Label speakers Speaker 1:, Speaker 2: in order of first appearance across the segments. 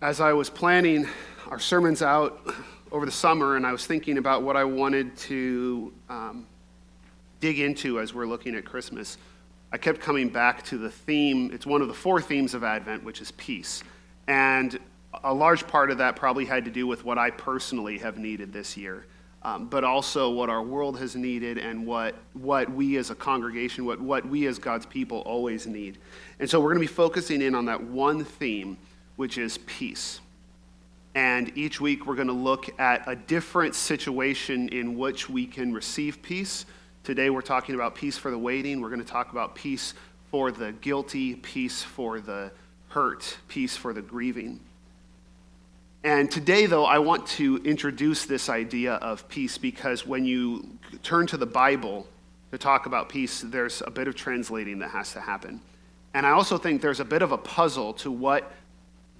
Speaker 1: as I was planning our sermons out over the summer and I was thinking about what I wanted to um, dig into as we're looking at Christmas, I kept coming back to the theme. It's one of the four themes of Advent, which is peace. And a large part of that probably had to do with what I personally have needed this year, um, but also what our world has needed and what, what we as a congregation, what, what we as God's people always need. And so we're going to be focusing in on that one theme, which is peace. And each week we're going to look at a different situation in which we can receive peace. Today we're talking about peace for the waiting. We're going to talk about peace for the guilty, peace for the hurt, peace for the grieving. And today, though, I want to introduce this idea of peace because when you turn to the Bible to talk about peace, there's a bit of translating that has to happen. And I also think there's a bit of a puzzle to what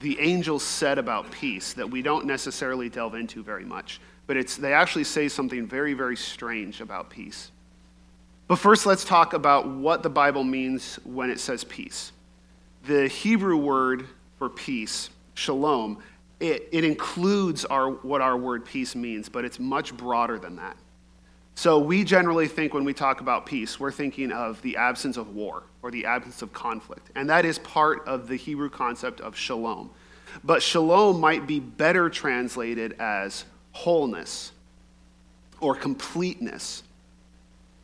Speaker 1: the angels said about peace that we don't necessarily delve into very much. But it's, they actually say something very, very strange about peace. But first, let's talk about what the Bible means when it says peace. The Hebrew word for peace, shalom, it, it includes our, what our word peace means, but it's much broader than that. So we generally think when we talk about peace, we're thinking of the absence of war or the absence of conflict. And that is part of the Hebrew concept of shalom. But shalom might be better translated as wholeness or completeness.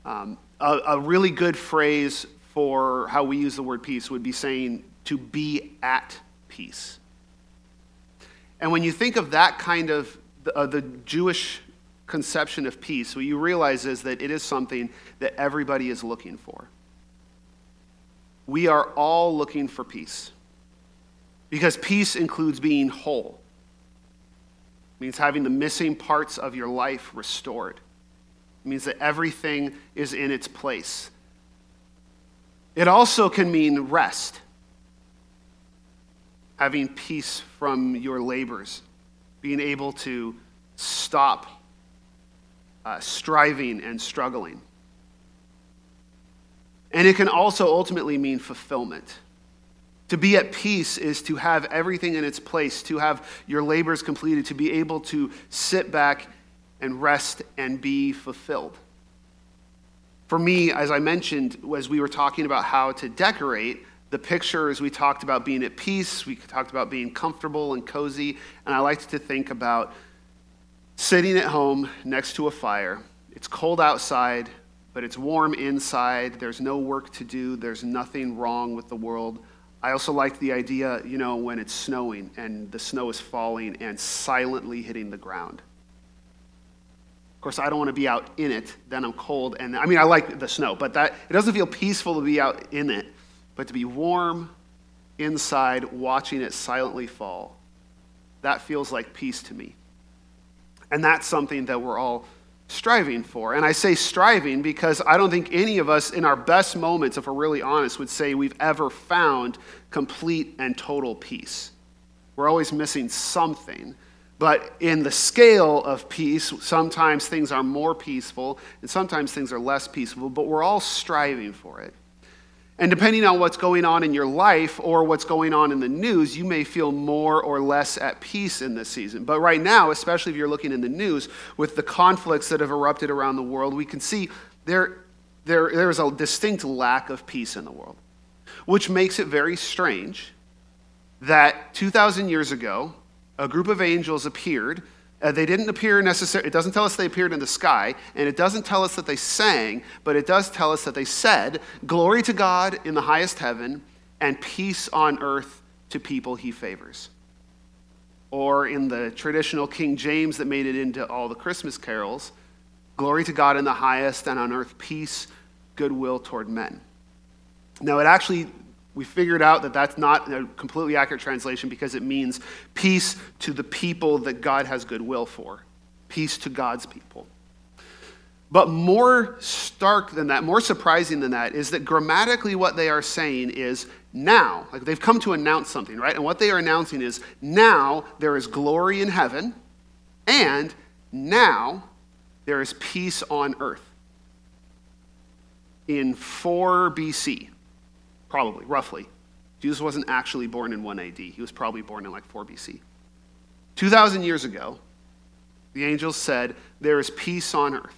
Speaker 1: Um, a, a really good phrase for how we use the word peace would be saying to be at peace. And when you think of that kind of uh, the Jewish conception of peace, what you realize is that it is something that everybody is looking for. We are all looking for peace. Because peace includes being whole. It means having the missing parts of your life restored. It means that everything is in its place. It also can mean rest having peace from your labors, being able to stop uh, striving and struggling. And it can also ultimately mean fulfillment. To be at peace is to have everything in its place, to have your labors completed, to be able to sit back and rest and be fulfilled. For me, as I mentioned, as we were talking about how to decorate, the picture, pictures, we talked about being at peace, we talked about being comfortable and cozy, and I liked to think about sitting at home next to a fire. It's cold outside, but it's warm inside. There's no work to do, there's nothing wrong with the world. I also like the idea, you know, when it's snowing and the snow is falling and silently hitting the ground. Of course, I don't want to be out in it, then I'm cold. And I mean, I like the snow, but that, it doesn't feel peaceful to be out in it but to be warm inside, watching it silently fall, that feels like peace to me. And that's something that we're all striving for. And I say striving because I don't think any of us, in our best moments, if we're really honest, would say we've ever found complete and total peace. We're always missing something. But in the scale of peace, sometimes things are more peaceful and sometimes things are less peaceful, but we're all striving for it. And depending on what's going on in your life or what's going on in the news, you may feel more or less at peace in this season. But right now, especially if you're looking in the news, with the conflicts that have erupted around the world, we can see there, there, there is a distinct lack of peace in the world, which makes it very strange that 2,000 years ago, a group of angels appeared uh, they didn't appear necessarily, it doesn't tell us they appeared in the sky, and it doesn't tell us that they sang, but it does tell us that they said, Glory to God in the highest heaven, and peace on earth to people he favors. Or in the traditional King James that made it into all the Christmas carols, Glory to God in the highest, and on earth peace, goodwill toward men. Now, it actually we figured out that that's not a completely accurate translation because it means peace to the people that God has goodwill for, peace to God's people. But more stark than that, more surprising than that, is that grammatically what they are saying is now. Like they've come to announce something, right? And what they are announcing is now there is glory in heaven, and now there is peace on earth. In 4 BC, probably, roughly. Jesus wasn't actually born in 1 AD, he was probably born in like 4 BC. 2,000 years ago, the angels said, There is peace on earth.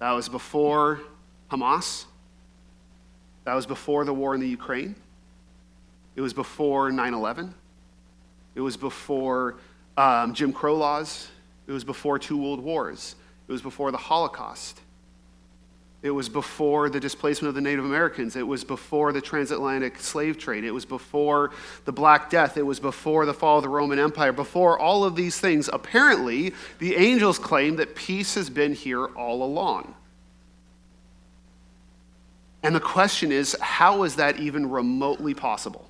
Speaker 1: That was before Hamas. That was before the war in the Ukraine. It was before 9 11. It was before um, Jim Crow laws. It was before two world wars. It was before the Holocaust. It was before the displacement of the Native Americans. It was before the transatlantic slave trade. It was before the Black Death. It was before the fall of the Roman Empire. Before all of these things, apparently, the angels claim that peace has been here all along. And the question is how is that even remotely possible?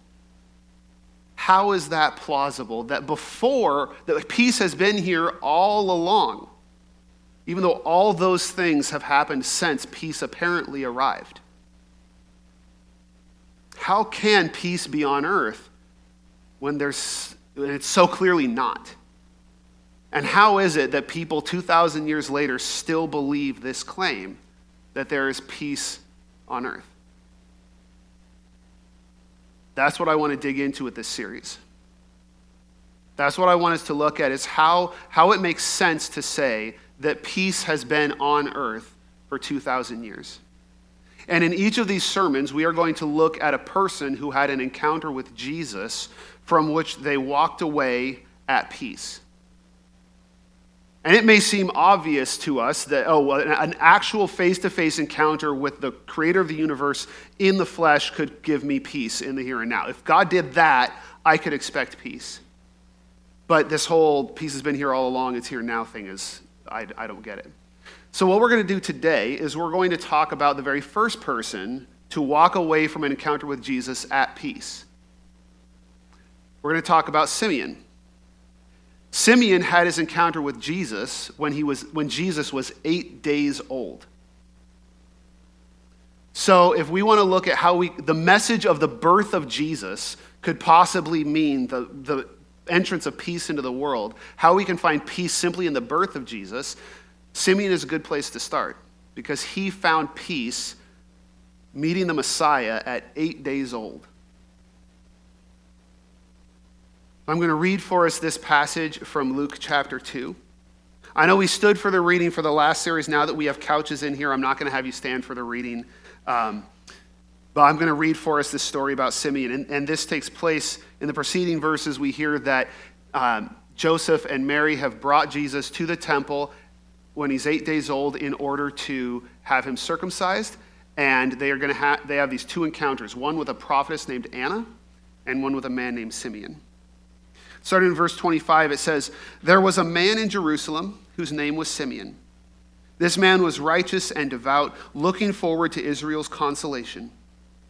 Speaker 1: How is that plausible that before, that peace has been here all along? Even though all those things have happened since peace apparently arrived. How can peace be on earth when, there's, when it's so clearly not? And how is it that people 2,000 years later still believe this claim that there is peace on earth? That's what I want to dig into with this series. That's what I want us to look at is how, how it makes sense to say that peace has been on earth for 2,000 years. And in each of these sermons, we are going to look at a person who had an encounter with Jesus from which they walked away at peace. And it may seem obvious to us that, oh, an actual face to face encounter with the creator of the universe in the flesh could give me peace in the here and now. If God did that, I could expect peace. But this whole peace has been here all along, it's here now thing is, I, I don't get it. So, what we're going to do today is we're going to talk about the very first person to walk away from an encounter with Jesus at peace. We're going to talk about Simeon. Simeon had his encounter with Jesus when, he was, when Jesus was eight days old. So, if we want to look at how we, the message of the birth of Jesus could possibly mean the, the entrance of peace into the world, how we can find peace simply in the birth of Jesus, Simeon is a good place to start because he found peace meeting the Messiah at eight days old. I'm going to read for us this passage from Luke chapter 2. I know we stood for the reading for the last series. Now that we have couches in here, I'm not going to have you stand for the reading. Um, but I'm going to read for us this story about Simeon. And, and this takes place in the preceding verses. We hear that um, Joseph and Mary have brought Jesus to the temple when he's eight days old in order to have him circumcised. And they are going to have, they have these two encounters one with a prophetess named Anna, and one with a man named Simeon. Starting in verse 25, it says, There was a man in Jerusalem whose name was Simeon. This man was righteous and devout, looking forward to Israel's consolation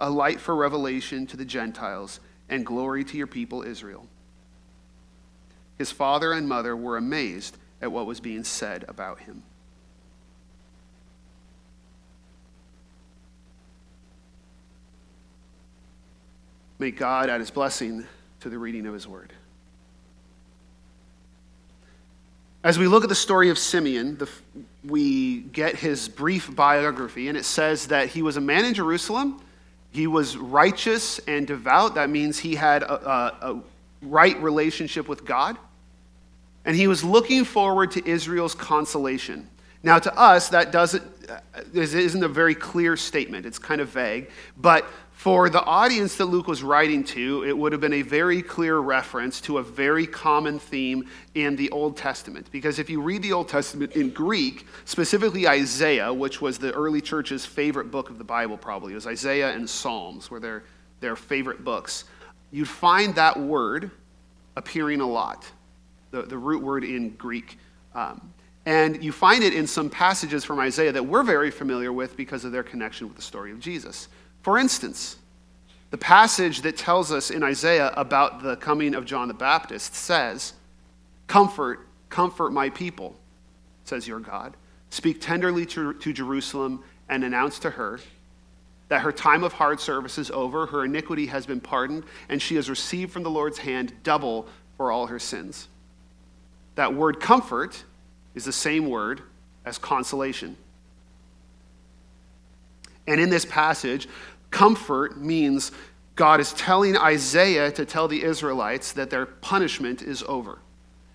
Speaker 1: a light for revelation to the Gentiles, and glory to your people Israel. His father and mother were amazed at what was being said about him. May God add his blessing to the reading of his word. As we look at the story of Simeon, the, we get his brief biography, and it says that he was a man in Jerusalem he was righteous and devout. That means he had a, a, a right relationship with God. And he was looking forward to Israel's consolation. Now, to us, that doesn't, uh, isn't a very clear statement. It's kind of vague. But for the audience that Luke was writing to, it would have been a very clear reference to a very common theme in the Old Testament. Because if you read the Old Testament in Greek, specifically Isaiah, which was the early church's favorite book of the Bible, probably, it was Isaiah and Psalms were their, their favorite books, you'd find that word appearing a lot, the, the root word in Greek. Um, and you find it in some passages from Isaiah that we're very familiar with because of their connection with the story of Jesus. For instance, The passage that tells us in Isaiah about the coming of John the Baptist says, Comfort, comfort my people, says your God. Speak tenderly to, to Jerusalem and announce to her that her time of hard service is over, her iniquity has been pardoned, and she has received from the Lord's hand double for all her sins. That word comfort is the same word as consolation. And in this passage, comfort means God is telling Isaiah to tell the Israelites that their punishment is over.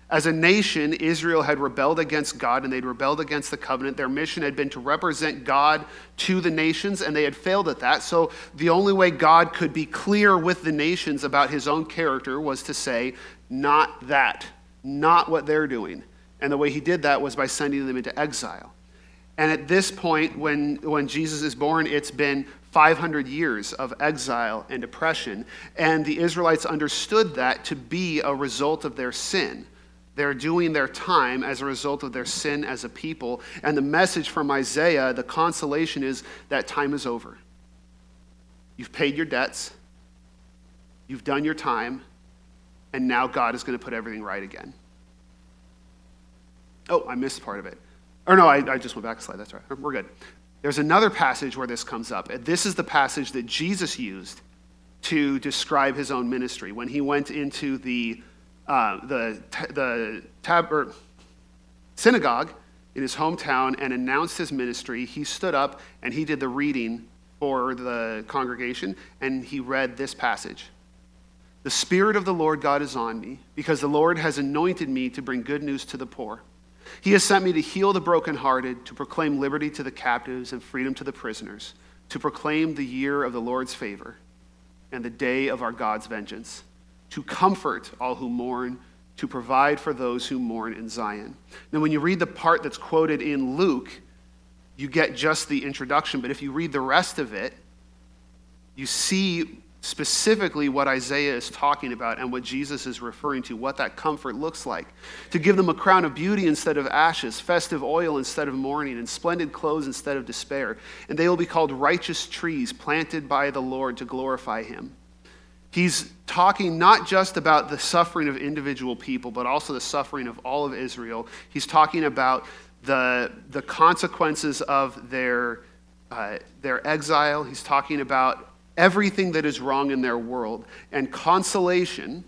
Speaker 1: As a nation, Israel had rebelled against God and they'd rebelled against the covenant. Their mission had been to represent God to the nations, and they had failed at that. So, the only way God could be clear with the nations about his own character was to say, Not that, not what they're doing. And the way he did that was by sending them into exile. And at this point, when, when Jesus is born, it's been 500 years of exile and oppression. And the Israelites understood that to be a result of their sin. They're doing their time as a result of their sin as a people. And the message from Isaiah, the consolation is that time is over. You've paid your debts, you've done your time, and now God is going to put everything right again. Oh, I missed part of it. Or no, I, I just went back a slide. That's right. We're good. There's another passage where this comes up. This is the passage that Jesus used to describe his own ministry when he went into the uh, the, the tab, or synagogue in his hometown and announced his ministry, he stood up and he did the reading for the congregation and he read this passage. The Spirit of the Lord God is on me because the Lord has anointed me to bring good news to the poor. He has sent me to heal the brokenhearted, to proclaim liberty to the captives and freedom to the prisoners, to proclaim the year of the Lord's favor and the day of our God's vengeance to comfort all who mourn, to provide for those who mourn in Zion. Now, when you read the part that's quoted in Luke, you get just the introduction, but if you read the rest of it, you see specifically what Isaiah is talking about and what Jesus is referring to, what that comfort looks like. To give them a crown of beauty instead of ashes, festive oil instead of mourning, and splendid clothes instead of despair. And they will be called righteous trees planted by the Lord to glorify him. He's talking not just about the suffering of individual people, but also the suffering of all of Israel. He's talking about the, the consequences of their, uh, their exile. He's talking about everything that is wrong in their world. And consolation,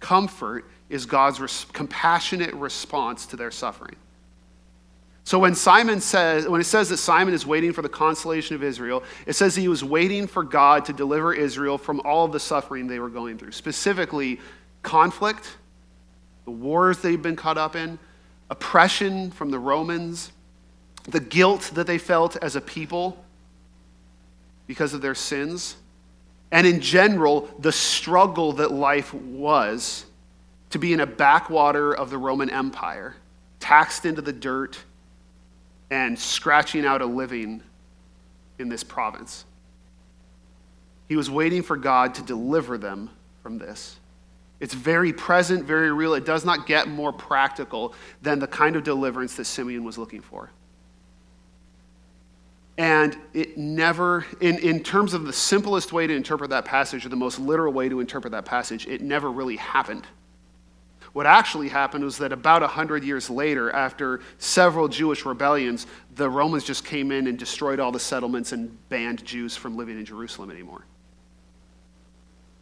Speaker 1: comfort, is God's res- compassionate response to their suffering. So when Simon says, when it says that Simon is waiting for the consolation of Israel, it says he was waiting for God to deliver Israel from all of the suffering they were going through, specifically conflict, the wars they've been caught up in, oppression from the Romans, the guilt that they felt as a people because of their sins, and in general, the struggle that life was to be in a backwater of the Roman Empire, taxed into the dirt and scratching out a living in this province. He was waiting for God to deliver them from this. It's very present, very real. It does not get more practical than the kind of deliverance that Simeon was looking for. And it never, in, in terms of the simplest way to interpret that passage, or the most literal way to interpret that passage, it never really happened. What actually happened was that about 100 years later, after several Jewish rebellions, the Romans just came in and destroyed all the settlements and banned Jews from living in Jerusalem anymore.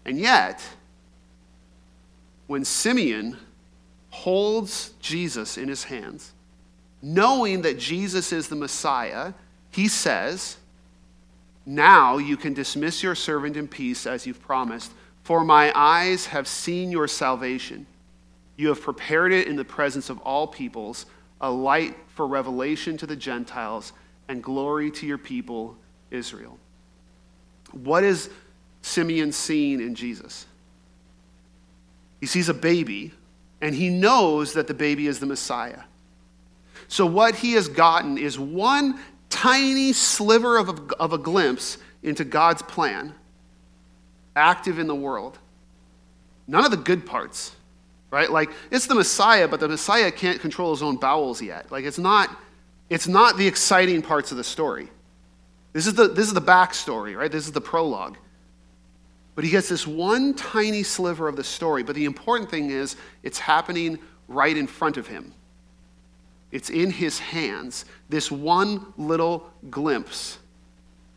Speaker 1: And yet, when Simeon holds Jesus in his hands, knowing that Jesus is the Messiah, he says, Now you can dismiss your servant in peace as you've promised, for my eyes have seen your salvation you have prepared it in the presence of all peoples, a light for revelation to the Gentiles and glory to your people, Israel. What is Simeon seeing in Jesus? He sees a baby, and he knows that the baby is the Messiah. So, what he has gotten is one tiny sliver of a, of a glimpse into God's plan, active in the world. None of the good parts right? Like it's the Messiah, but the Messiah can't control his own bowels yet. Like it's not, it's not the exciting parts of the story. This is the, this is the backstory, right? This is the prologue. But he gets this one tiny sliver of the story. But the important thing is, it's happening right in front of him. It's in his hands, this one little glimpse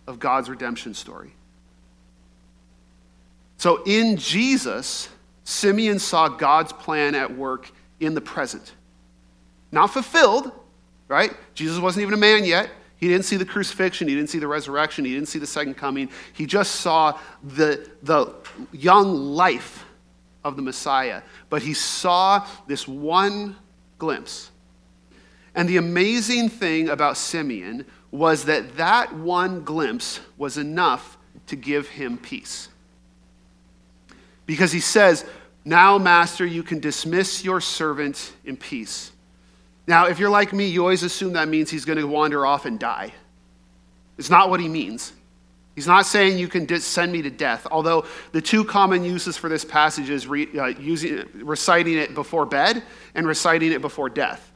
Speaker 1: of God's redemption story. So in Jesus, Simeon saw God's plan at work in the present. Not fulfilled, right? Jesus wasn't even a man yet. He didn't see the crucifixion. He didn't see the resurrection. He didn't see the second coming. He just saw the, the young life of the Messiah. But he saw this one glimpse. And the amazing thing about Simeon was that that one glimpse was enough to give him peace. Because he says, Now, Master, you can dismiss your servant in peace. Now, if you're like me, you always assume that means he's going to wander off and die. It's not what he means. He's not saying you can send me to death, although the two common uses for this passage is re, uh, using, reciting it before bed and reciting it before death.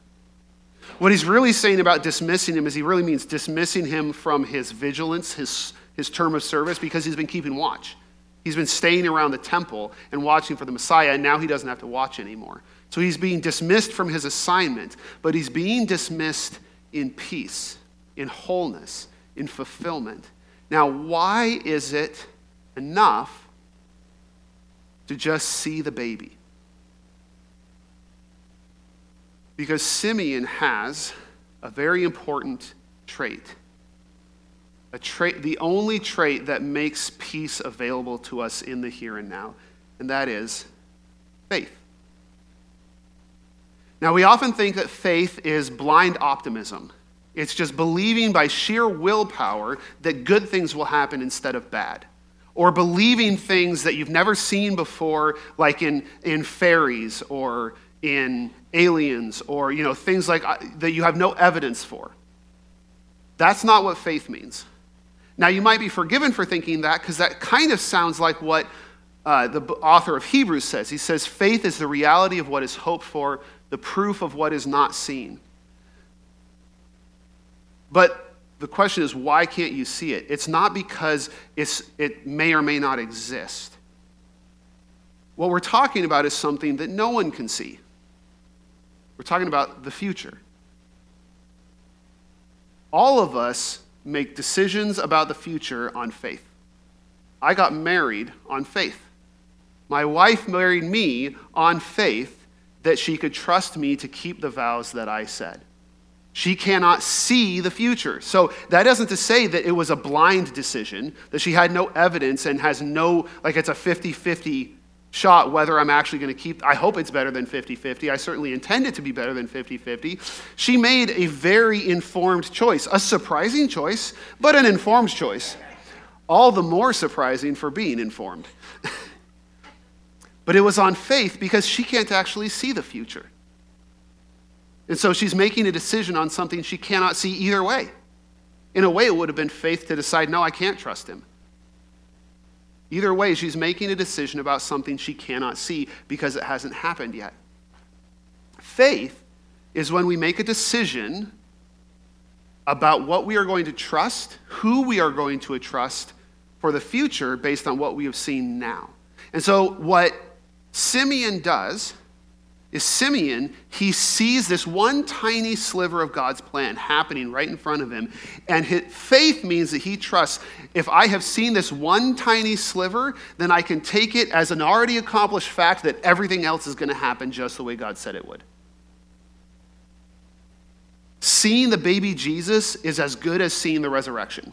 Speaker 1: What he's really saying about dismissing him is he really means dismissing him from his vigilance, his, his term of service, because he's been keeping watch. He's been staying around the temple and watching for the Messiah, and now he doesn't have to watch anymore. So he's being dismissed from his assignment, but he's being dismissed in peace, in wholeness, in fulfillment. Now, why is it enough to just see the baby? Because Simeon has a very important trait a trait, the only trait that makes peace available to us in the here and now, and that is faith. Now, we often think that faith is blind optimism. It's just believing by sheer willpower that good things will happen instead of bad. Or believing things that you've never seen before, like in, in fairies or in aliens or you know, things like uh, that you have no evidence for. That's not what faith means. Now, you might be forgiven for thinking that because that kind of sounds like what uh, the author of Hebrews says. He says, faith is the reality of what is hoped for, the proof of what is not seen. But the question is, why can't you see it? It's not because it's, it may or may not exist. What we're talking about is something that no one can see. We're talking about the future. All of us make decisions about the future on faith. I got married on faith. My wife married me on faith that she could trust me to keep the vows that I said. She cannot see the future. So that isn't to say that it was a blind decision, that she had no evidence and has no, like it's a 50 50 shot whether I'm actually going to keep. I hope it's better than 50 50. I certainly intend it to be better than 50 50. She made a very informed choice, a surprising choice, but an informed choice. All the more surprising for being informed. but it was on faith because she can't actually see the future. And so she's making a decision on something she cannot see either way. In a way, it would have been faith to decide, no, I can't trust him. Either way, she's making a decision about something she cannot see because it hasn't happened yet. Faith is when we make a decision about what we are going to trust, who we are going to trust for the future based on what we have seen now. And so, what Simeon does is Simeon, he sees this one tiny sliver of God's plan happening right in front of him. And his faith means that he trusts if I have seen this one tiny sliver, then I can take it as an already accomplished fact that everything else is going to happen just the way God said it would. Seeing the baby Jesus is as good as seeing the resurrection.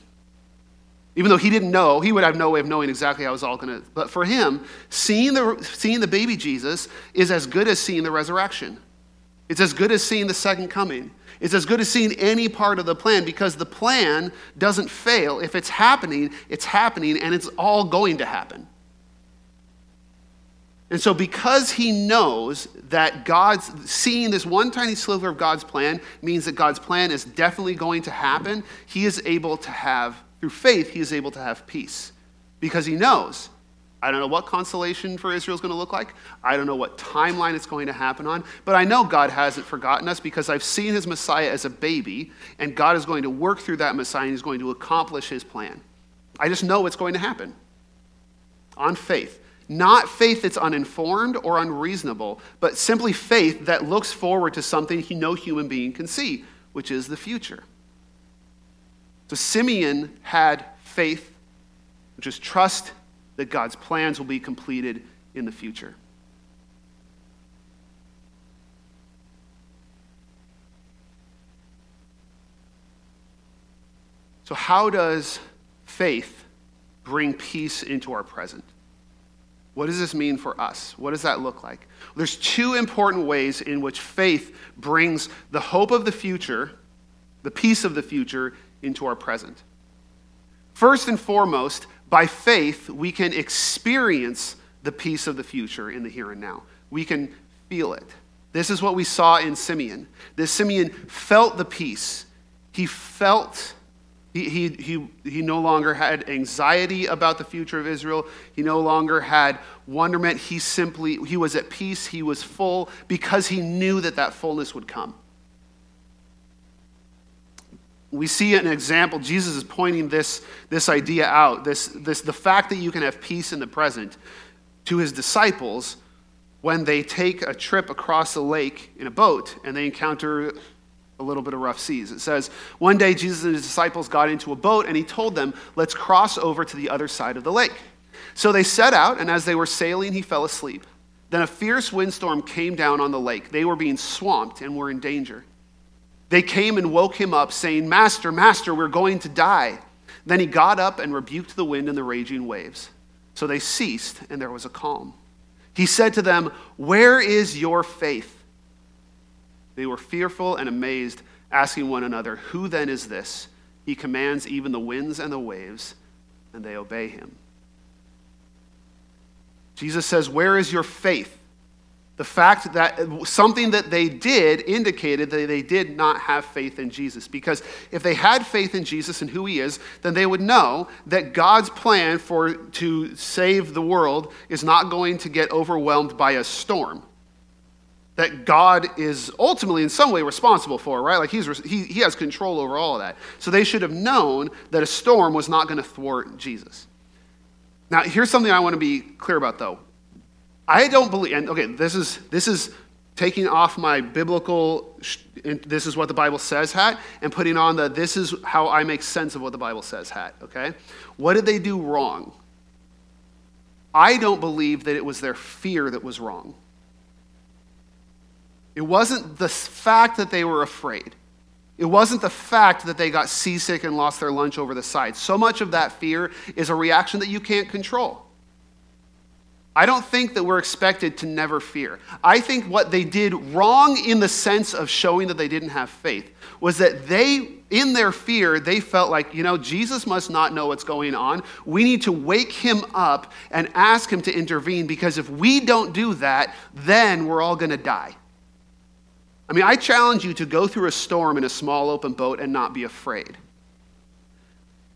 Speaker 1: Even though he didn't know, he would have no way of knowing exactly how it was all going to. But for him, seeing the, seeing the baby Jesus is as good as seeing the resurrection. It's as good as seeing the second coming. It's as good as seeing any part of the plan because the plan doesn't fail. If it's happening, it's happening and it's all going to happen. And so, because he knows that God's seeing this one tiny sliver of God's plan means that God's plan is definitely going to happen, he is able to have through faith, he is able to have peace because he knows I don't know what consolation for Israel is going to look like. I don't know what timeline it's going to happen on. But I know God hasn't forgotten us because I've seen his Messiah as a baby, and God is going to work through that Messiah and he's going to accomplish his plan. I just know it's going to happen. on faith. Not faith that's uninformed or unreasonable, but simply faith that looks forward to something no human being can see, which is the future. So Simeon had faith, which is trust that God's plans will be completed in the future. So, how does faith bring peace into our present? What does this mean for us? What does that look like? There's two important ways in which faith brings the hope of the future, the peace of the future, into our present. First and foremost, by faith, we can experience the peace of the future in the here and now. We can feel it. This is what we saw in Simeon. This Simeon felt the peace. He felt he, he, he, he no longer had anxiety about the future of Israel. He no longer had wonderment. He simply, he was at peace. He was full because he knew that that fullness would come. We see an example. Jesus is pointing this, this idea out, this, this, the fact that you can have peace in the present to his disciples when they take a trip across the lake in a boat and they encounter a little bit of rough seas. It says, One day Jesus and his disciples got into a boat and he told them, Let's cross over to the other side of the lake. So they set out, and as they were sailing, he fell asleep. Then a fierce windstorm came down on the lake. They were being swamped and were in danger. They came and woke him up, saying, Master, Master, we're going to die. Then he got up and rebuked the wind and the raging waves. So they ceased, and there was a calm. He said to them, Where is your faith? They were fearful and amazed, asking one another, Who then is this? He commands even the winds and the waves, and they obey him. Jesus says, Where is your faith? The fact that something that they did indicated that they did not have faith in Jesus. Because if they had faith in Jesus and who he is, then they would know that God's plan for to save the world is not going to get overwhelmed by a storm that God is ultimately in some way responsible for, right? Like he's, he, he has control over all of that. So they should have known that a storm was not going to thwart Jesus. Now, here's something I want to be clear about, though. I don't believe, and okay, this is, this is taking off my biblical, this is what the Bible says hat, and putting on the this is how I make sense of what the Bible says hat, okay? What did they do wrong? I don't believe that it was their fear that was wrong. It wasn't the fact that they were afraid. It wasn't the fact that they got seasick and lost their lunch over the side. So much of that fear is a reaction that you can't control. I don't think that we're expected to never fear. I think what they did wrong in the sense of showing that they didn't have faith was that they, in their fear, they felt like, you know, Jesus must not know what's going on. We need to wake him up and ask him to intervene because if we don't do that, then we're all going to die. I mean, I challenge you to go through a storm in a small open boat and not be afraid.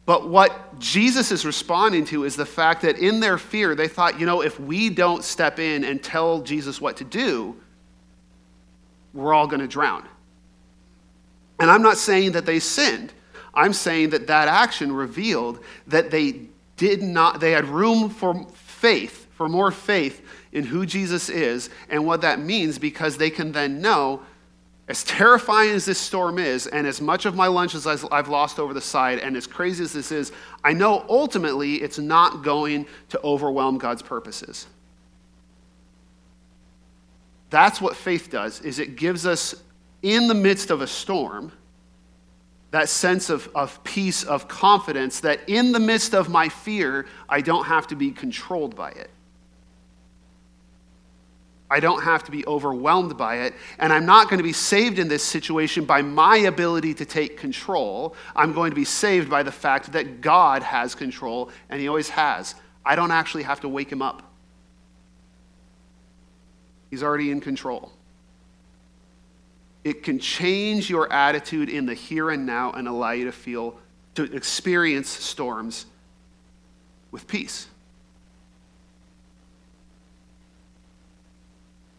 Speaker 1: But what Jesus is responding to is the fact that in their fear, they thought, you know, if we don't step in and tell Jesus what to do, we're all going to drown. And I'm not saying that they sinned. I'm saying that that action revealed that they did not, they had room for faith, for more faith in who Jesus is and what that means because they can then know as terrifying as this storm is, and as much of my lunch as I've lost over the side, and as crazy as this is, I know ultimately it's not going to overwhelm God's purposes. That's what faith does, is it gives us, in the midst of a storm, that sense of, of peace, of confidence, that in the midst of my fear, I don't have to be controlled by it. I don't have to be overwhelmed by it. And I'm not going to be saved in this situation by my ability to take control. I'm going to be saved by the fact that God has control, and He always has. I don't actually have to wake Him up, He's already in control. It can change your attitude in the here and now and allow you to feel, to experience storms with peace.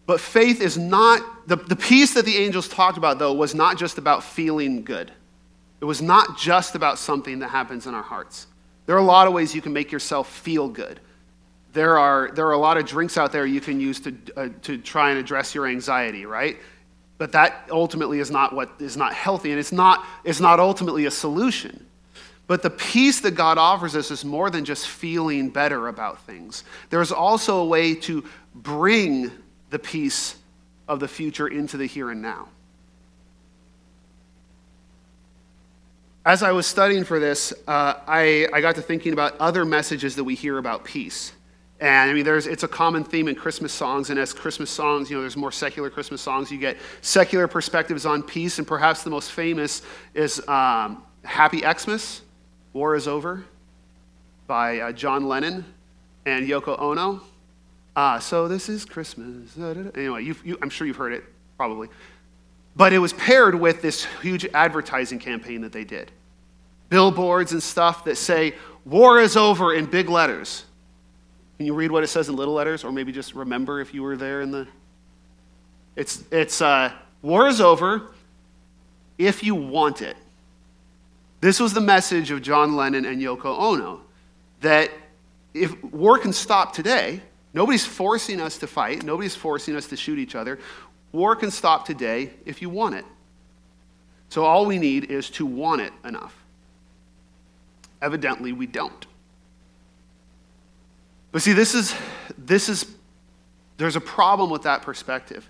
Speaker 1: But faith is not, the, the peace that the angels talked about, though, was not just about feeling good. It was not just about something that happens in our hearts. There are a lot of ways you can make yourself feel good. there are, there are a lot of drinks out there you can use to, uh, to try and address your anxiety, right? But that ultimately is not what is not healthy, and it's not, it's not ultimately a solution. But the peace that God offers us is more than just feeling better about things. There's also a way to bring the peace of the future into the here and now. As I was studying for this, uh, I, I got to thinking about other messages that we hear about peace. And I mean, there's, it's a common theme in Christmas songs. And as Christmas songs, you know, there's more secular Christmas songs. You get secular perspectives on peace. And perhaps the most famous is um, Happy Xmas, War is Over, by uh, John Lennon and Yoko Ono. Uh, so this is Christmas. Anyway, you, I'm sure you've heard it, probably. But it was paired with this huge advertising campaign that they did billboards and stuff that say, War is over in big letters. Can you read what it says in little letters, or maybe just remember if you were there in the. It's, it's uh, war is over if you want it. This was the message of John Lennon and Yoko Ono that if war can stop today, nobody's forcing us to fight, nobody's forcing us to shoot each other. War can stop today if you want it. So all we need is to want it enough. Evidently, we don't. But see, this is, this is, there's a problem with that perspective.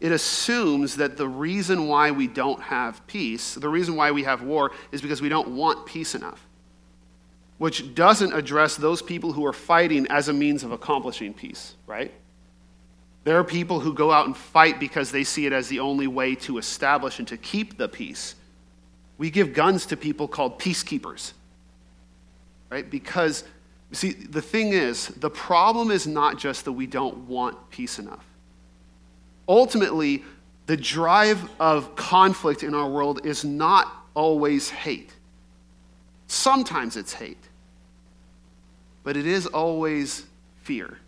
Speaker 1: It assumes that the reason why we don't have peace, the reason why we have war, is because we don't want peace enough, which doesn't address those people who are fighting as a means of accomplishing peace, right? There are people who go out and fight because they see it as the only way to establish and to keep the peace. We give guns to people called peacekeepers, right? Because See, the thing is, the problem is not just that we don't want peace enough. Ultimately, the drive of conflict in our world is not always hate. Sometimes it's hate, but it is always fear.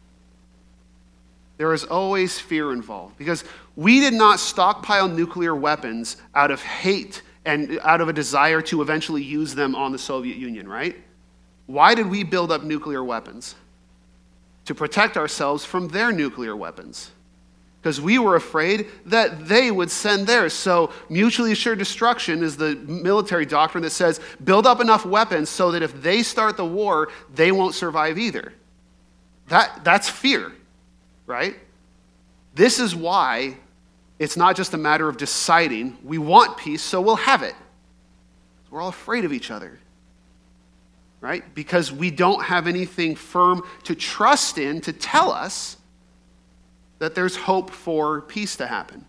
Speaker 1: There is always fear involved because we did not stockpile nuclear weapons out of hate and out of a desire to eventually use them on the Soviet Union, right? Why did we build up nuclear weapons? To protect ourselves from their nuclear weapons. Because we were afraid that they would send theirs. So, mutually assured destruction is the military doctrine that says build up enough weapons so that if they start the war, they won't survive either. That, that's fear, right? This is why it's not just a matter of deciding we want peace, so we'll have it. We're all afraid of each other right? Because we don't have anything firm to trust in to tell us that there's hope for peace to happen.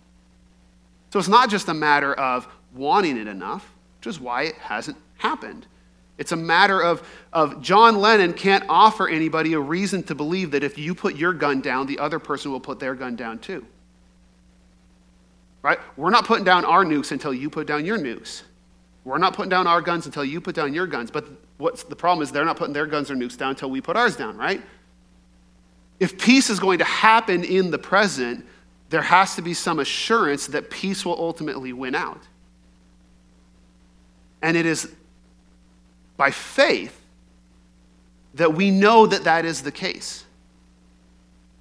Speaker 1: So it's not just a matter of wanting it enough, which is why it hasn't happened. It's a matter of, of John Lennon can't offer anybody a reason to believe that if you put your gun down, the other person will put their gun down too. Right? We're not putting down our nukes until you put down your nukes. We're not putting down our guns until you put down your guns. But what's the problem is they're not putting their guns or nukes down until we put ours down, right? If peace is going to happen in the present, there has to be some assurance that peace will ultimately win out. And it is by faith that we know that that is the case.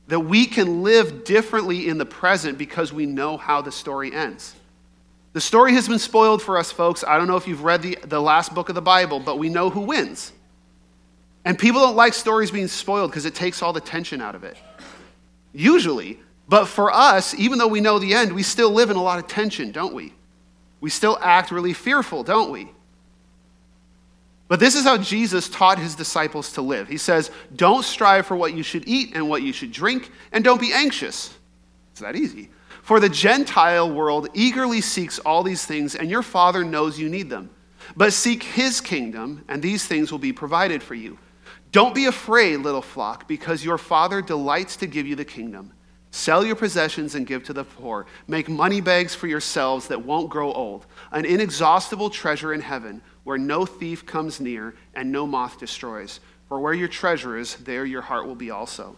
Speaker 1: That we can live differently in the present because we know how the story ends. The story has been spoiled for us, folks. I don't know if you've read the, the last book of the Bible, but we know who wins. And people don't like stories being spoiled because it takes all the tension out of it. Usually. But for us, even though we know the end, we still live in a lot of tension, don't we? We still act really fearful, don't we? But this is how Jesus taught his disciples to live. He says, Don't strive for what you should eat and what you should drink, and don't be anxious. It's that easy. For the Gentile world eagerly seeks all these things, and your Father knows you need them. But seek his kingdom, and these things will be provided for you. Don't be afraid, little flock, because your Father delights to give you the kingdom. Sell your possessions and give to the poor. Make money bags for yourselves that won't grow old, an inexhaustible treasure in heaven, where no thief comes near and no moth destroys. For where your treasure is, there your heart will be also.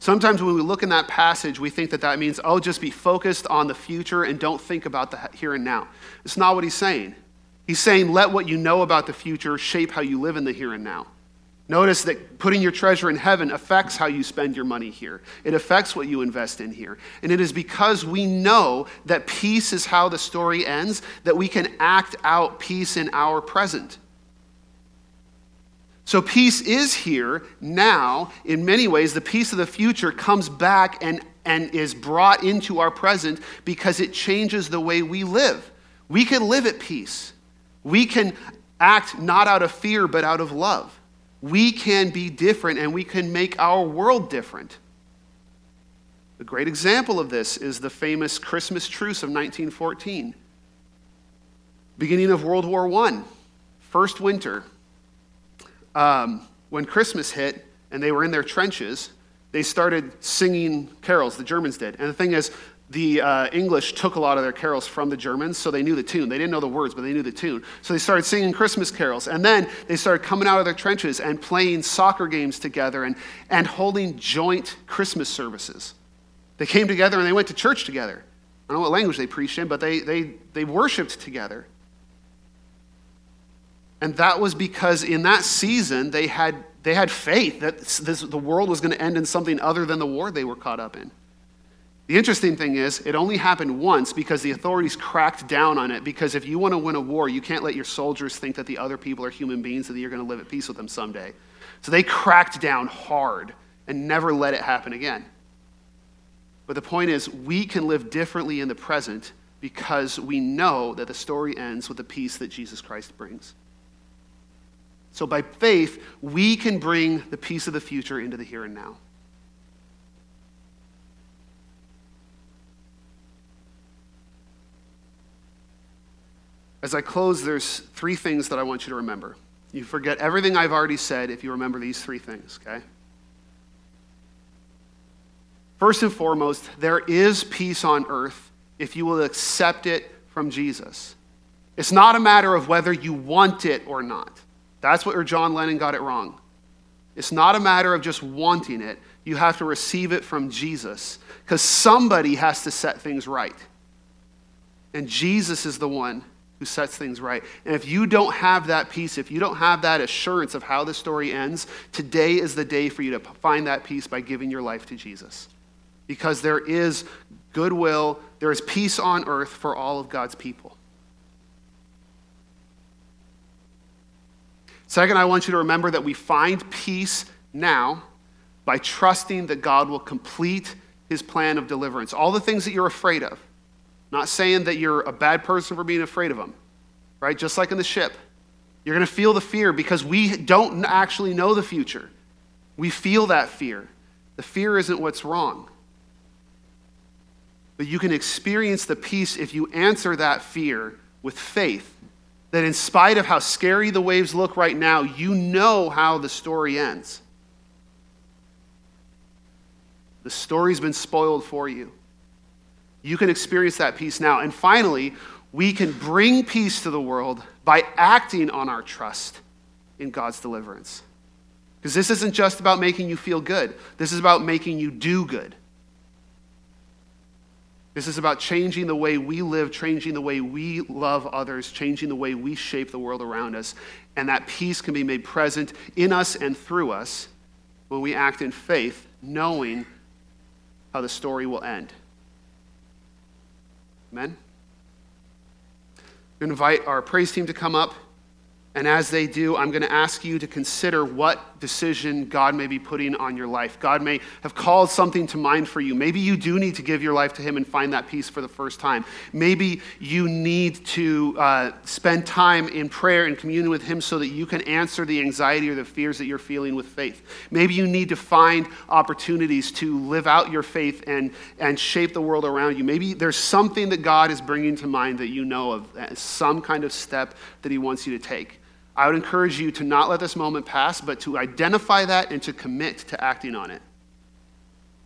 Speaker 1: Sometimes when we look in that passage, we think that that means, oh, just be focused on the future and don't think about the here and now. It's not what he's saying. He's saying, let what you know about the future shape how you live in the here and now. Notice that putting your treasure in heaven affects how you spend your money here. It affects what you invest in here. And it is because we know that peace is how the story ends that we can act out peace in our present. So, peace is here now. In many ways, the peace of the future comes back and, and is brought into our present because it changes the way we live. We can live at peace. We can act not out of fear, but out of love we can be different and we can make our world different. A great example of this is the famous Christmas truce of 1914. Beginning of World War I, first winter, um, when Christmas hit and they were in their trenches, they started singing carols, the Germans did. And the thing is, the uh, English took a lot of their carols from the Germans, so they knew the tune. They didn't know the words, but they knew the tune. So they started singing Christmas carols. And then they started coming out of their trenches and playing soccer games together and, and holding joint Christmas services. They came together and they went to church together. I don't know what language they preached in, but they, they, they worshiped together. And that was because in that season they had, they had faith that this, the world was going to end in something other than the war they were caught up in. The interesting thing is, it only happened once because the authorities cracked down on it. Because if you want to win a war, you can't let your soldiers think that the other people are human beings and that you're going to live at peace with them someday. So they cracked down hard and never let it happen again. But the point is, we can live differently in the present because we know that the story ends with the peace that Jesus Christ brings. So by faith, we can bring the peace of the future into the here and now. As I close, there's three things that I want you to remember. You forget everything I've already said if you remember these three things, okay? First and foremost, there is peace on earth if you will accept it from Jesus. It's not a matter of whether you want it or not. That's where John Lennon got it wrong. It's not a matter of just wanting it. You have to receive it from Jesus because somebody has to set things right. And Jesus is the one who sets things right. And if you don't have that peace, if you don't have that assurance of how the story ends, today is the day for you to find that peace by giving your life to Jesus. Because there is goodwill, there is peace on earth for all of God's people. Second, I want you to remember that we find peace now by trusting that God will complete his plan of deliverance. All the things that you're afraid of, not saying that you're a bad person for being afraid of them, right? Just like in the ship. You're going to feel the fear because we don't actually know the future. We feel that fear. The fear isn't what's wrong. But you can experience the peace if you answer that fear with faith. That in spite of how scary the waves look right now, you know how the story ends. The story's been spoiled for you. You can experience that peace now. And finally, we can bring peace to the world by acting on our trust in God's deliverance. Because this isn't just about making you feel good, this is about making you do good. This is about changing the way we live, changing the way we love others, changing the way we shape the world around us. And that peace can be made present in us and through us when we act in faith, knowing how the story will end. Amen? Invite our praise team to come up. And as they do, I'm going to ask you to consider what decision God may be putting on your life. God may have called something to mind for you. Maybe you do need to give your life to Him and find that peace for the first time. Maybe you need to uh, spend time in prayer and communion with Him so that you can answer the anxiety or the fears that you're feeling with faith. Maybe you need to find opportunities to live out your faith and, and shape the world around you. Maybe there's something that God is bringing to mind that you know of, uh, some kind of step that He wants you to take. I would encourage you to not let this moment pass, but to identify that and to commit to acting on it.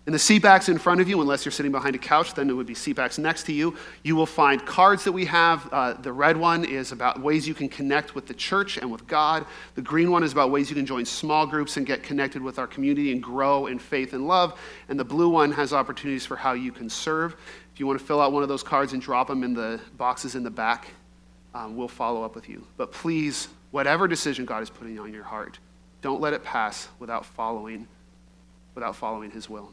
Speaker 1: In the seatbacks in front of you, unless you're sitting behind a couch, then it would be seatbacks next to you. You will find cards that we have. Uh, the red one is about ways you can connect with the church and with God. The green one is about ways you can join small groups and get connected with our community and grow in faith and love. And the blue one has opportunities for how you can serve. If you want to fill out one of those cards and drop them in the boxes in the back, um, we'll follow up with you. But please whatever decision God is putting on your heart, Don't let it pass without following, without following his will.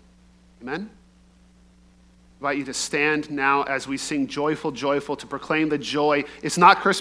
Speaker 1: Amen? I invite you to stand now as we sing joyful, joyful to proclaim the joy. It's not Christmas.